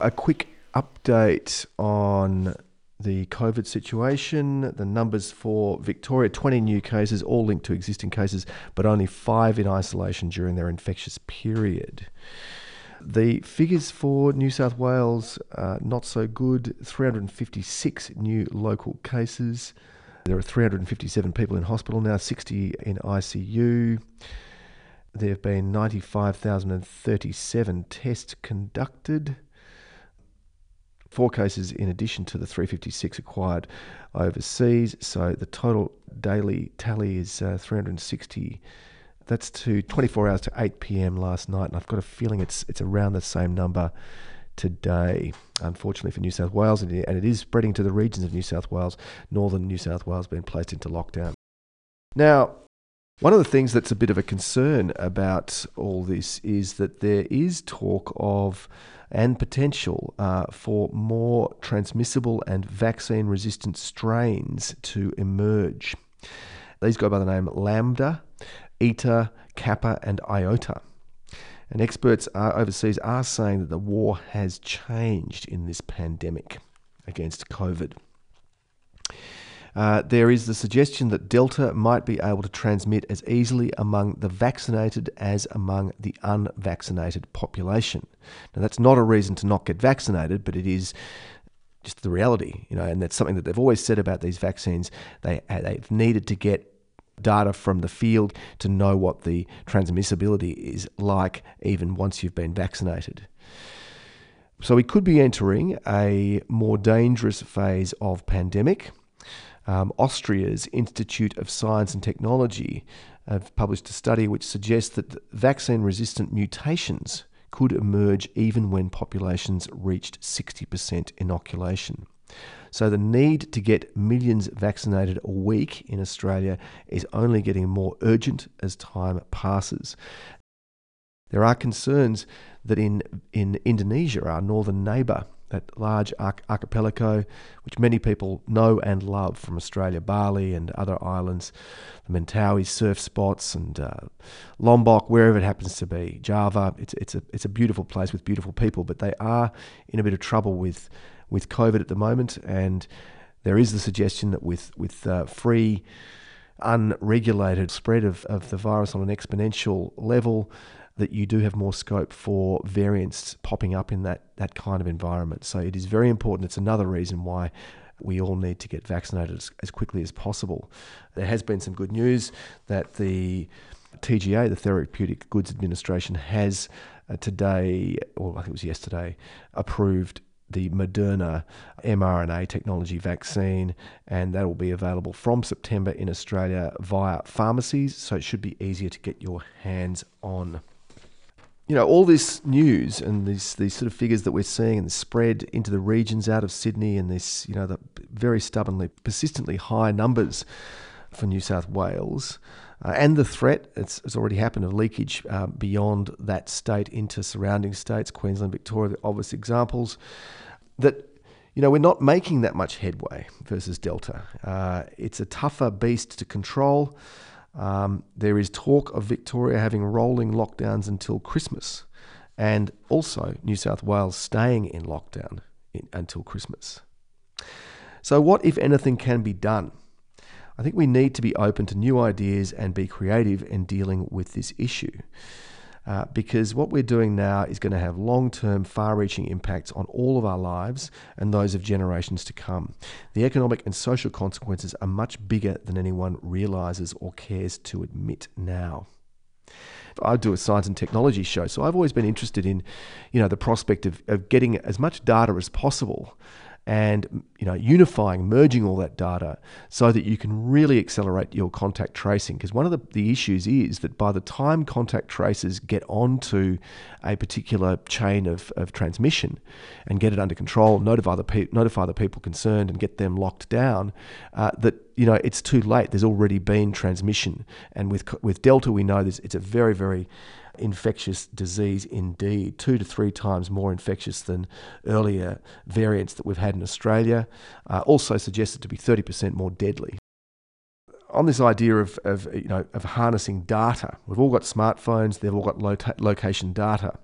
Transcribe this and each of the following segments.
A quick update on the COVID situation. The numbers for Victoria 20 new cases, all linked to existing cases, but only five in isolation during their infectious period. The figures for New South Wales are not so good 356 new local cases. There are 357 people in hospital now, 60 in ICU. There have been 95,037 tests conducted. Four cases in addition to the 356 acquired overseas. So the total daily tally is uh, 360 that's to 24 hours to 8 p.m. last night, and I've got a feeling it's it's around the same number today. Unfortunately for New South Wales, and it is spreading to the regions of New South Wales, northern New South Wales being placed into lockdown. Now, one of the things that's a bit of a concern about all this is that there is talk of and potential uh, for more transmissible and vaccine resistant strains to emerge. These go by the name Lambda, Eta, Kappa, and Iota. And experts are, overseas are saying that the war has changed in this pandemic against COVID. Uh, there is the suggestion that Delta might be able to transmit as easily among the vaccinated as among the unvaccinated population. Now, that's not a reason to not get vaccinated, but it is just the reality, you know, and that's something that they've always said about these vaccines. They they've needed to get data from the field to know what the transmissibility is like, even once you've been vaccinated. So we could be entering a more dangerous phase of pandemic. Um, Austria's Institute of Science and Technology have published a study which suggests that vaccine resistant mutations could emerge even when populations reached 60% inoculation. So the need to get millions vaccinated a week in Australia is only getting more urgent as time passes. There are concerns that in, in Indonesia, our northern neighbour, that large archipelago, which many people know and love from Australia, Bali and other islands, the Mentawai surf spots and uh, Lombok, wherever it happens to be, Java. It's, it's, a, it's a beautiful place with beautiful people, but they are in a bit of trouble with with COVID at the moment, and there is the suggestion that with with uh, free, unregulated spread of, of the virus on an exponential level, that you do have more scope for variants popping up in that that kind of environment. So it is very important. It's another reason why we all need to get vaccinated as, as quickly as possible. There has been some good news that the TGA, the Therapeutic Goods Administration, has uh, today, or I think it was yesterday, approved the Moderna mRNA technology vaccine, and that will be available from September in Australia via pharmacies, so it should be easier to get your hands on. You know, all this news and these these sort of figures that we're seeing and spread into the regions out of Sydney and this, you know, the very stubbornly, persistently high numbers for New South Wales. Uh, and the threat, it's, it's, already happened, of leakage uh, beyond that state into surrounding states, Queensland, Victoria, the obvious examples that you know, we're not making that much headway versus Delta. Uh, it's a tougher beast to control. Um, there is talk of Victoria having rolling lockdowns until Christmas, and also New South Wales staying in lockdown in, until Christmas. So, what, if anything, can be done? I think we need to be open to new ideas and be creative in dealing with this issue uh, because what we're doing now is going to have long term, far reaching impacts on all of our lives and those of generations to come. The economic and social consequences are much bigger than anyone realizes or cares to admit now. I do a science and technology show, so I've always been interested in, you know, the prospect of, of getting as much data as possible and you know unifying merging all that data so that you can really accelerate your contact tracing. Because one of the, the issues is that by the time contact tracers get onto a particular chain of, of transmission and get it under control notify the, pe- notify the people concerned and get them locked down uh, that you know it's too late. There's already been transmission. And with with delta we know this it's a very very infectious disease indeed, two to three times more infectious than earlier variants that we've had in Australia. Uh, also suggested to be 30% more deadly. on this idea of, of, you know, of harnessing data. We've all got smartphones, they've all got location data.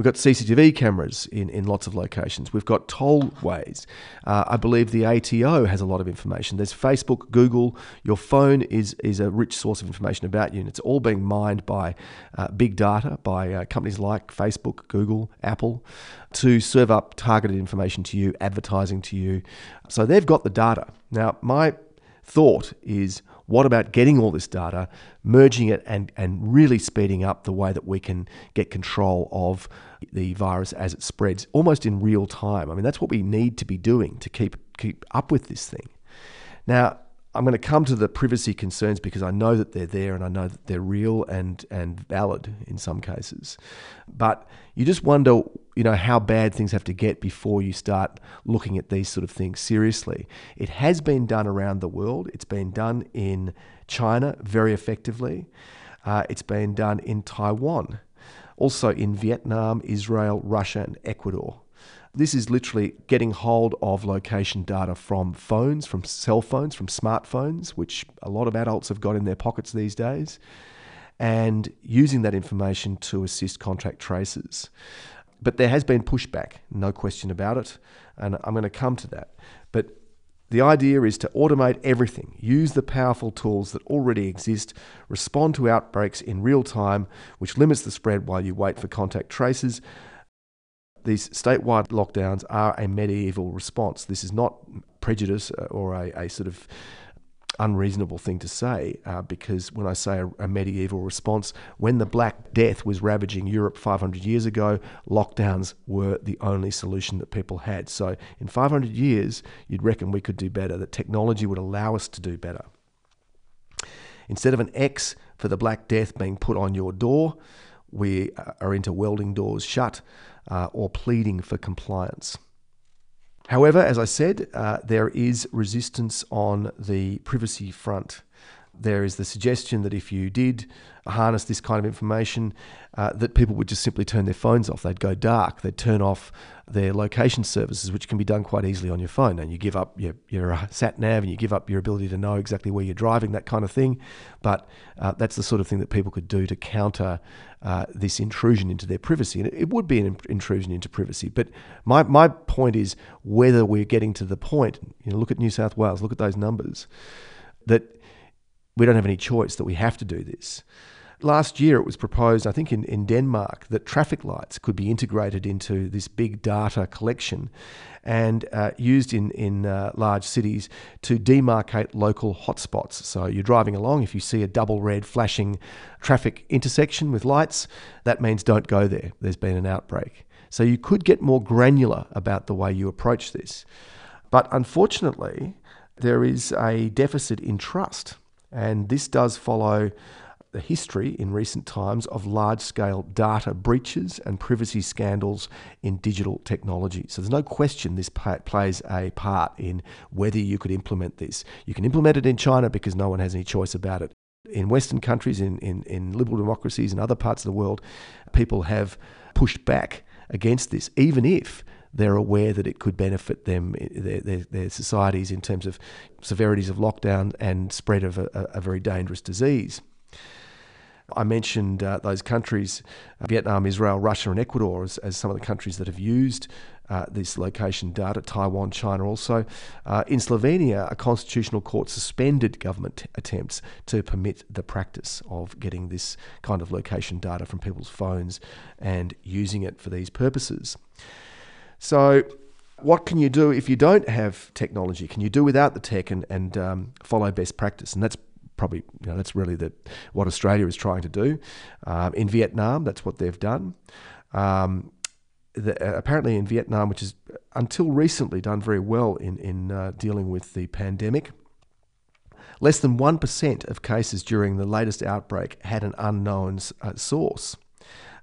We've got CCTV cameras in, in lots of locations. We've got tollways. Uh, I believe the ATO has a lot of information. There's Facebook, Google. Your phone is, is a rich source of information about you, and it's all being mined by uh, big data, by uh, companies like Facebook, Google, Apple, to serve up targeted information to you, advertising to you. So they've got the data. Now, my thought is what about getting all this data, merging it, and, and really speeding up the way that we can get control of the virus as it spreads almost in real time? I mean, that's what we need to be doing to keep, keep up with this thing. Now, I'm going to come to the privacy concerns because I know that they're there and I know that they're real and, and valid in some cases. But you just wonder, you know, how bad things have to get before you start looking at these sort of things seriously. It has been done around the world. It's been done in China very effectively. Uh, it's been done in Taiwan, also in Vietnam, Israel, Russia, and Ecuador. This is literally getting hold of location data from phones, from cell phones, from smartphones, which a lot of adults have got in their pockets these days, and using that information to assist contact tracers. But there has been pushback, no question about it, and I'm going to come to that. But the idea is to automate everything, use the powerful tools that already exist, respond to outbreaks in real time, which limits the spread while you wait for contact tracers, these statewide lockdowns are a medieval response. This is not prejudice uh, or a, a sort of unreasonable thing to say uh, because when I say a, a, medieval response, when the Black Death was ravaging Europe 500 years ago, lockdowns were the only solution that people had. So in 500 years, you'd reckon we could do better, that technology would allow us to do better. Instead of an X for the Black Death being put on your door, we uh, are into welding doors shut uh, or pleading for compliance. However, as I said, uh, there is resistance on the privacy front. There is the suggestion that if you did harness this kind of information, uh, that people would just simply turn their phones off. They'd go dark. They'd turn off their location services, which can be done quite easily on your phone. And you give up your, your uh, sat nav and you give up your ability to know exactly where you're driving, that kind of thing. But uh, that's the sort of thing that people could do to counter uh, this intrusion into their privacy. And it, it would be an intrusion into privacy. But my, my point is whether we're getting to the point, you know, look at New South Wales, look at those numbers, that we don't have any choice, that we have to do this. Last year, it was proposed, I think, in, in Denmark, that traffic lights could be integrated into this big data collection and uh, used in, in uh, large cities to demarcate local hotspots. So you're driving along, if you see a double red flashing traffic intersection with lights, that means don't go there. There's been an outbreak. So you could get more granular about the way you approach this. But unfortunately, there is a deficit in trust. And this does follow the history in recent times of large scale data breaches and privacy scandals in digital technology. So there's no question this plays a part in whether you could implement this. You can implement it in China because no one has any choice about it. In Western countries, in, in, in liberal democracies, and other parts of the world, people have pushed back against this, even if they're aware that it could benefit them, their, their, their, societies, in terms of severities of lockdown and spread of a, a very dangerous disease. I mentioned uh, those countries uh, Vietnam, Israel, Russia, and Ecuador as, as, some of the countries that have used uh, this location data, Taiwan, China also. Uh, in Slovenia, a constitutional court suspended government t- attempts to permit the practice of getting this kind of location data from people's phones and using it for these purposes. So, what can you do if you don't have technology? Can you do without the tech and, and um, follow best practice? And that's probably you know that's really the what Australia is trying to do. Um, in Vietnam, that's what they've done. Um, the, uh, apparently, in Vietnam, which is until recently done very well in in uh, dealing with the pandemic. Less than 1% of cases during the latest outbreak had an unknown uh, source.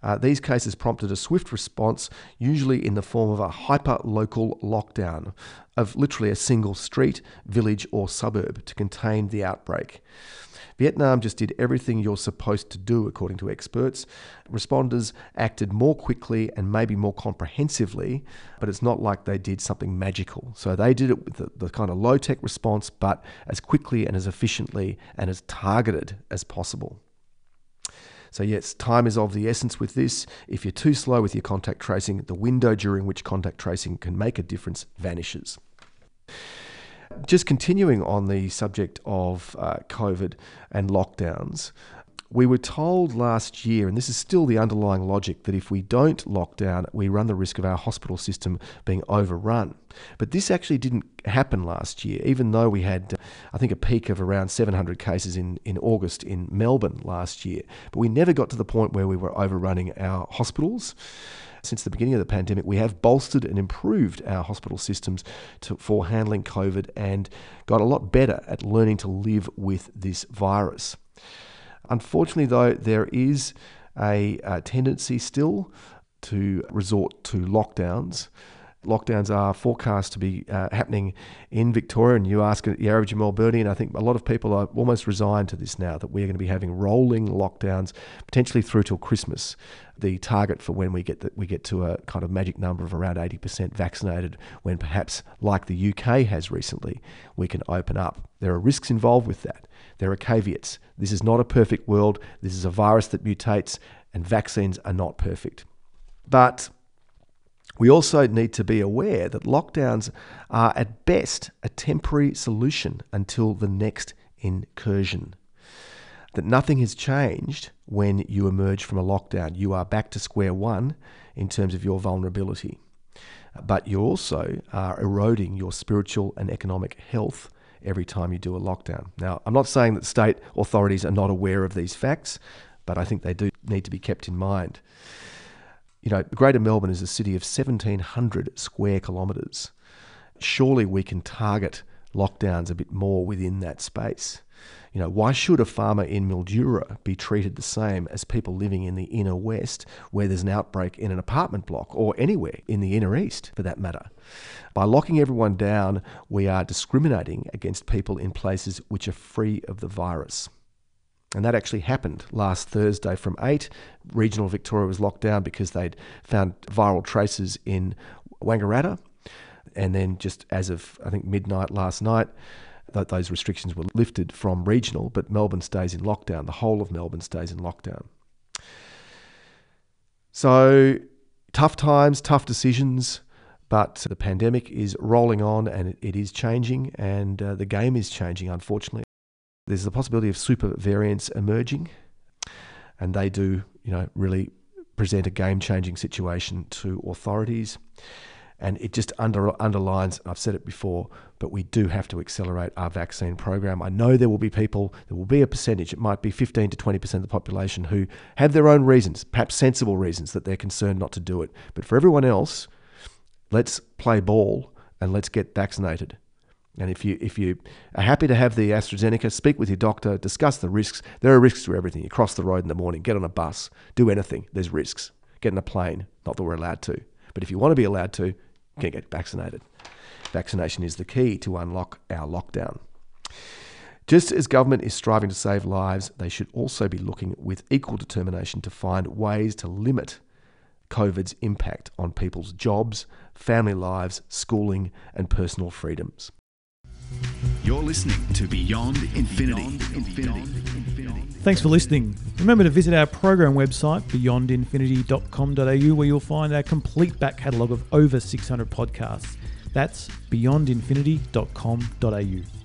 Uh, these cases prompted a swift response, usually in the form of a hyper local lockdown of literally a single street, village, or suburb to contain the outbreak. Vietnam just did everything you're supposed to do, according to experts. Responders acted more quickly and maybe more comprehensively, but it's not like they did something magical. So they did it with the, the kind of low tech response, but as quickly and as efficiently and as targeted as possible. So, yes, time is of the essence with this. If you're too slow with your contact tracing, the window during which contact tracing can make a difference vanishes. Just continuing on the subject of uh, COVID and lockdowns, we were told last year, and this is still the underlying logic, that if we don't lock down, we run the risk of our hospital system being overrun. But this actually didn't happen last year, even though we had, uh, I think, a peak of around 700 cases in, in August in Melbourne last year. But we never got to the point where we were overrunning our hospitals since the beginning of the pandemic, we have bolstered and improved our hospital systems to, for handling COVID and got a lot better at learning to live with this virus. Unfortunately, though, there is a, a tendency still to resort to lockdowns lockdowns are forecast to be uh, happening in Victoria. And you ask the average Melburnian, I think a lot of people are almost resigned to this now that we're going to be having rolling lockdowns potentially through till Christmas. The target for when we get the, we get to a kind of magic number of around 80% vaccinated, when perhaps like the UK has recently, we can open up. There are risks involved with that. There are caveats. This is not a perfect world. This is a virus that mutates, and vaccines are not perfect. But we also need to be aware that lockdowns are at best a temporary solution until the next incursion. That nothing has changed when you emerge from a lockdown. You are back to square one in terms of your vulnerability. But you also are eroding your spiritual and economic health every time you do a lockdown. Now, I'm not saying that state authorities are not aware of these facts, but I think they do need to be kept in mind you know, Greater Melbourne is a city of 1,700 square kilometres. Surely we can target lockdowns a bit more within that space. You know, why should a farmer in Mildura be treated the same as people living in the inner west where there's an outbreak in an apartment block or anywhere in the inner east for that matter? By locking everyone down, we are discriminating against people in places which are free of the virus. And that actually happened last Thursday from 8. Regional Victoria was locked down because they'd found viral traces in Wangaratta. And then, just as of, I think, midnight last night, those restrictions were lifted from regional, but Melbourne stays in lockdown. The whole of Melbourne stays in lockdown. So, tough times, tough decisions, but the pandemic is rolling on and it is changing, and uh, the game is changing, unfortunately. There's the possibility of super variants emerging, and they do, you know, really present a game-changing situation to authorities. And it just under, underlines, I've said it before, but we do have to accelerate our vaccine program. I know there will be people, there will be a percentage, it might be 15 to 20% of the population, who have their own reasons, perhaps sensible reasons that they're concerned not to do it. But for everyone else, let's play ball and let's get vaccinated. And if you if you are happy to have the AstraZeneca, speak with your doctor, discuss the risks. There are risks to everything. You cross the road in the morning, get on a bus, do anything. There's risks. Get in a plane. Not that we're allowed to, but if you want to be allowed to, you can get vaccinated. Vaccination is the key to unlock our lockdown. Just as government is striving to save lives, they should also be looking with equal determination to find ways to limit COVID's impact on people's jobs, family lives, schooling, and personal freedoms. You're listening to Beyond Infinity. Beyond Infinity. Thanks for listening. Remember to visit our program website, beyondinfinity.com.au, where you'll find our complete back catalogue of over 600 podcasts. That's beyondinfinity.com.au.